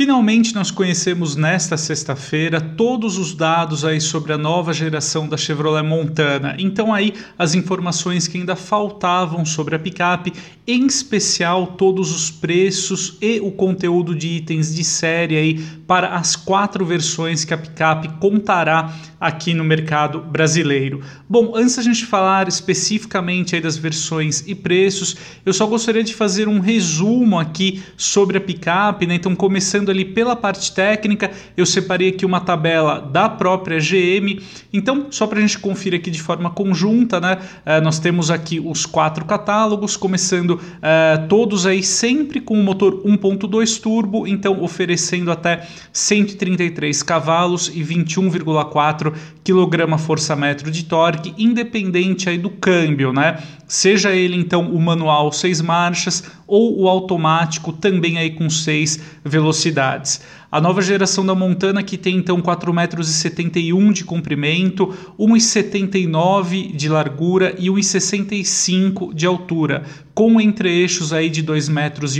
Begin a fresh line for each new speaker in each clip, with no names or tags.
Finalmente nós conhecemos nesta sexta-feira todos os dados aí sobre a nova geração da Chevrolet Montana. Então aí as informações que ainda faltavam sobre a picape, em especial todos os preços e o conteúdo de itens de série aí para as quatro versões que a picape contará aqui no mercado brasileiro. Bom, antes a gente falar especificamente aí das versões e preços, eu só gostaria de fazer um resumo aqui sobre a picape, né? Então começando ali pela parte técnica, eu separei aqui uma tabela da própria GM. Então, só para a gente conferir aqui de forma conjunta, né? Uh, nós temos aqui os quatro catálogos, começando uh, todos aí sempre com o motor 1.2 turbo, então oferecendo até 133 cavalos e 21,4 kgfm de torque, independente aí do câmbio, né? Seja ele então o manual 6 marchas ou o automático também aí com 6 velocidades. A nova geração da Montana que tem então 4,71 metros de comprimento, 1,79 de largura e 1,65 de altura, com entre-eixos aí de 2,80 metros,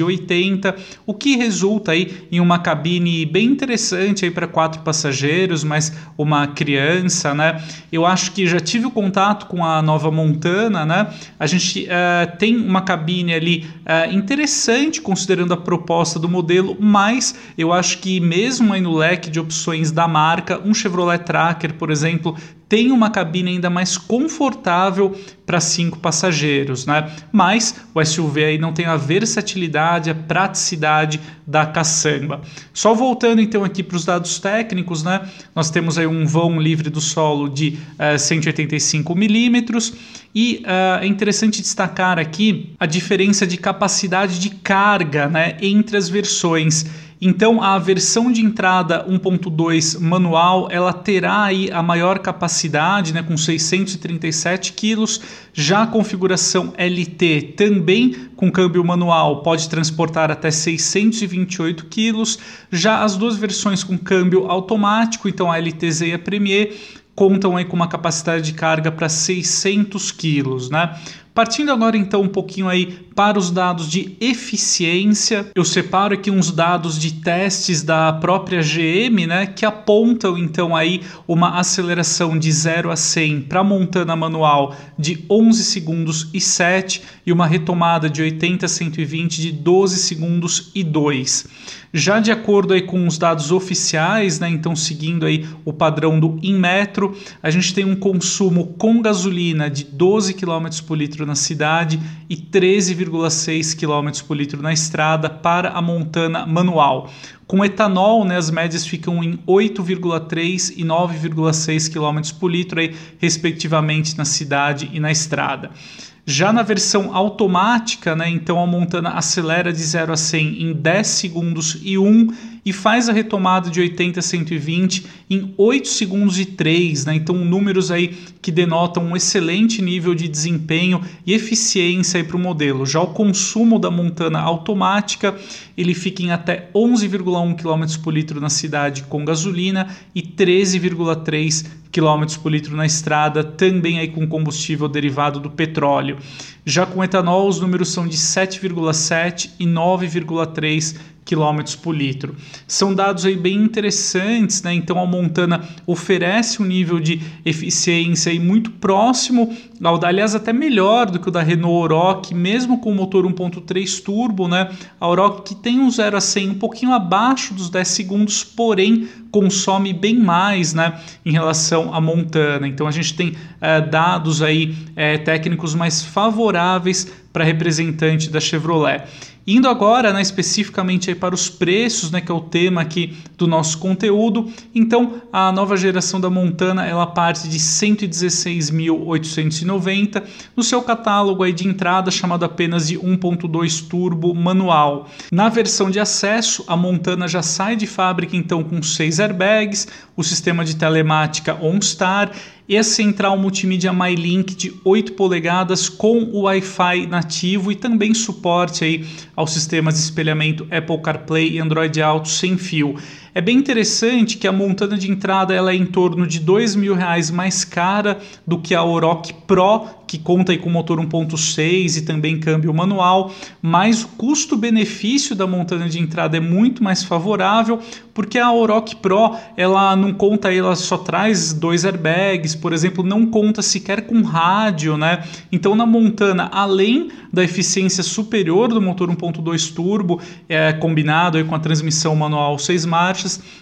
o que resulta aí em uma cabine bem interessante aí para quatro passageiros, mas uma criança, né? Eu acho que já tive o contato com a nova Montana, né? A gente uh, tem uma cabine ali uh, interessante considerando a proposta do modelo, mas eu acho que mesmo aí no leque de opções da marca, um Chevrolet Tracker, por exemplo, tem uma cabine ainda mais confortável para cinco passageiros, né? Mas o SUV aí não tem a versatilidade, a praticidade da caçamba. Só voltando então aqui para os dados técnicos, né? Nós temos aí um vão livre do solo de uh, 185 milímetros e uh, é interessante destacar aqui a diferença de capacidade de carga, né, entre as versões. Então a versão de entrada 1.2 manual ela terá aí a maior capacidade, né, com 637 quilos. Já a configuração LT também com câmbio manual pode transportar até 628 quilos. Já as duas versões com câmbio automático, então a LTZ e a Premier contam aí com uma capacidade de carga para 600 quilos, né? Partindo agora então um pouquinho aí para os dados de eficiência, eu separo aqui uns dados de testes da própria GM, né, que apontam então aí uma aceleração de 0 a 100 para montana manual de 11 segundos e 7 e uma retomada de 80 a 120 de 12 segundos e 2. Já de acordo aí com os dados oficiais, né, então seguindo aí o padrão do Inmetro, a gente tem um consumo com gasolina de 12 km por litro na cidade e 13,6 km por litro na estrada para a montana manual. Com etanol, né, as médias ficam em 8,3 e 9,6 km por litro, aí, respectivamente, na cidade e na estrada. Já na versão automática, né, então a Montana acelera de 0 a 100 em 10 segundos e 1 e faz a retomada de 80 a 120 em 8 segundos e 3, né? Então números aí que denotam um excelente nível de desempenho e eficiência para o modelo. Já o consumo da Montana automática, ele fica em até 11,1 km por litro na cidade com gasolina e 13,3 km por litro na estrada, também aí com combustível derivado do petróleo. Já com etanol, os números são de 7,7 e 9,3 km por litro. São dados aí bem interessantes, né? Então a Montana oferece um nível de eficiência aí muito próximo, aliás até melhor do que o da Renault Oroch, mesmo com o motor 1.3 turbo, né? A Oroch que tem um 0 a 100 um pouquinho abaixo dos 10 segundos, porém consome bem mais, né, em relação à Montana. Então a gente tem é, dados aí é, técnicos mais favoráveis para representante da Chevrolet. Indo agora né, especificamente para os preços, né, que é o tema aqui do nosso conteúdo. Então, a nova geração da Montana ela parte de 116.890 no seu catálogo aí de entrada chamado apenas de 1.2 turbo manual. Na versão de acesso, a Montana já sai de fábrica então com 6 airbags, o sistema de telemática OnStar e a central multimídia MyLink de 8 polegadas com o Wi-Fi nativo e também suporte aí aos sistemas de espelhamento Apple CarPlay e Android Auto sem fio. É bem interessante que a montana de entrada ela é em torno de dois mil reais mais cara do que a Oroch Pro, que conta aí com motor 1.6 e também câmbio manual, mas o custo-benefício da montana de entrada é muito mais favorável, porque a Oroch Pro ela não conta, ela só traz dois airbags, por exemplo, não conta sequer com rádio, né? Então na montana, além da eficiência superior do motor 1.2 turbo, é, combinado aí com a transmissão manual 6 marchas,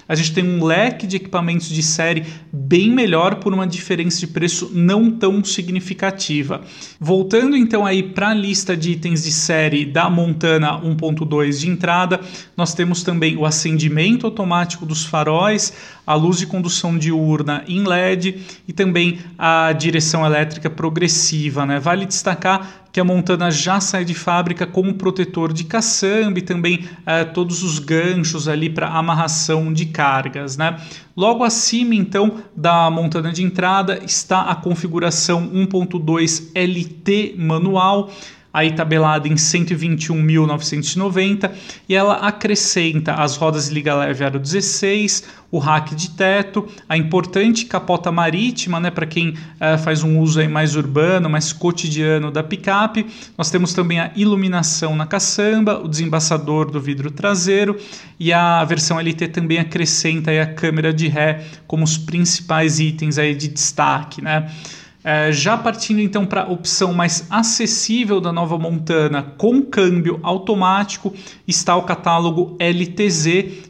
a gente tem um leque de equipamentos de série bem melhor por uma diferença de preço não tão significativa. Voltando então aí para a lista de itens de série da Montana 1.2 de entrada, nós temos também o acendimento automático dos faróis, a luz de condução diurna em LED e também a direção elétrica progressiva. Né? Vale destacar que a Montana já sai de fábrica com um protetor de caçamba e também eh, todos os ganchos ali para amarração de cargas. Né? Logo acima, então, da Montana de entrada está a configuração 1.2 LT manual aí tabelada em 121.990 e ela acrescenta as rodas liga leve aro 16, o rack de teto, a importante capota marítima, né, para quem uh, faz um uso aí mais urbano, mais cotidiano da picape. Nós temos também a iluminação na caçamba, o desembaçador do vidro traseiro e a versão LT também acrescenta aí a câmera de ré como os principais itens aí de destaque, né? É, já partindo então para a opção mais acessível da nova Montana com câmbio automático, está o catálogo LTZ,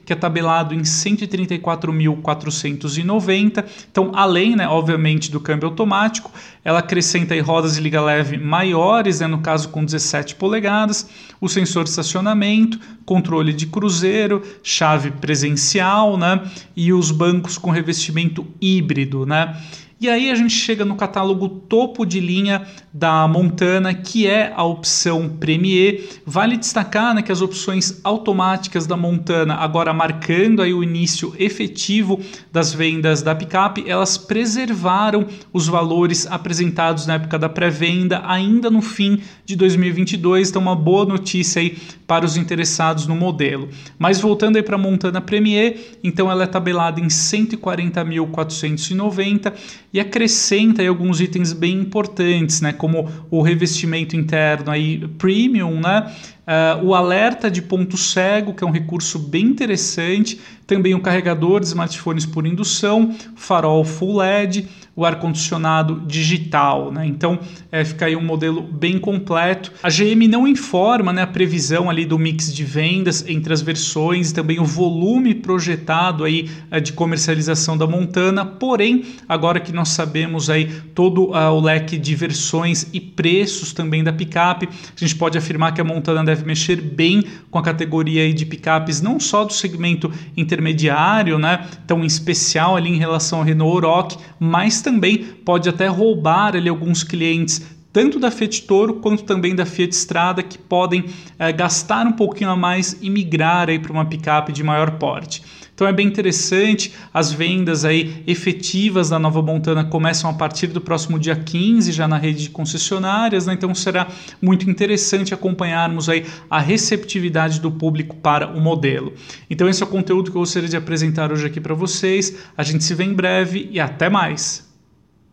que é tabelado em 134.490. Então, além, né, obviamente, do câmbio automático, ela acrescenta aí rodas de liga leve maiores, né, no caso com 17 polegadas, o sensor de estacionamento, controle de cruzeiro, chave presencial, né, e os bancos com revestimento híbrido, né. E aí a gente chega no catálogo topo de linha da Montana, que é a opção Premier. Vale destacar né, que as opções automáticas da Montana, agora marcando aí o início efetivo das vendas da picape, elas preservaram os valores apresentados na época da pré-venda ainda no fim de 2022. Então uma boa notícia aí para os interessados no modelo. Mas voltando aí para a Montana Premier, então ela é tabelada em 140.490 e acrescenta aí alguns itens bem importantes, né, como o revestimento interno aí premium, né, Uh, o alerta de ponto cego, que é um recurso bem interessante, também o carregador de smartphones por indução, farol full LED, o ar-condicionado digital. Né? Então é, fica aí um modelo bem completo. A GM não informa né, a previsão ali do mix de vendas entre as versões, também o volume projetado aí é, de comercialização da Montana, porém, agora que nós sabemos aí todo uh, o leque de versões e preços também da picape, a gente pode afirmar que a Montana deve deve mexer bem com a categoria de picapes, não só do segmento intermediário, né, tão especial ali em relação ao Renault Oroch, mas também pode até roubar ali alguns clientes tanto da Fiat Toro quanto também da Fiat Strada que podem é, gastar um pouquinho a mais e migrar para uma picape de maior porte. Então é bem interessante, as vendas aí efetivas da Nova Montana começam a partir do próximo dia 15 já na rede de concessionárias, né? então será muito interessante acompanharmos aí a receptividade do público para o modelo. Então esse é o conteúdo que eu gostaria de apresentar hoje aqui para vocês. A gente se vê em breve e até mais.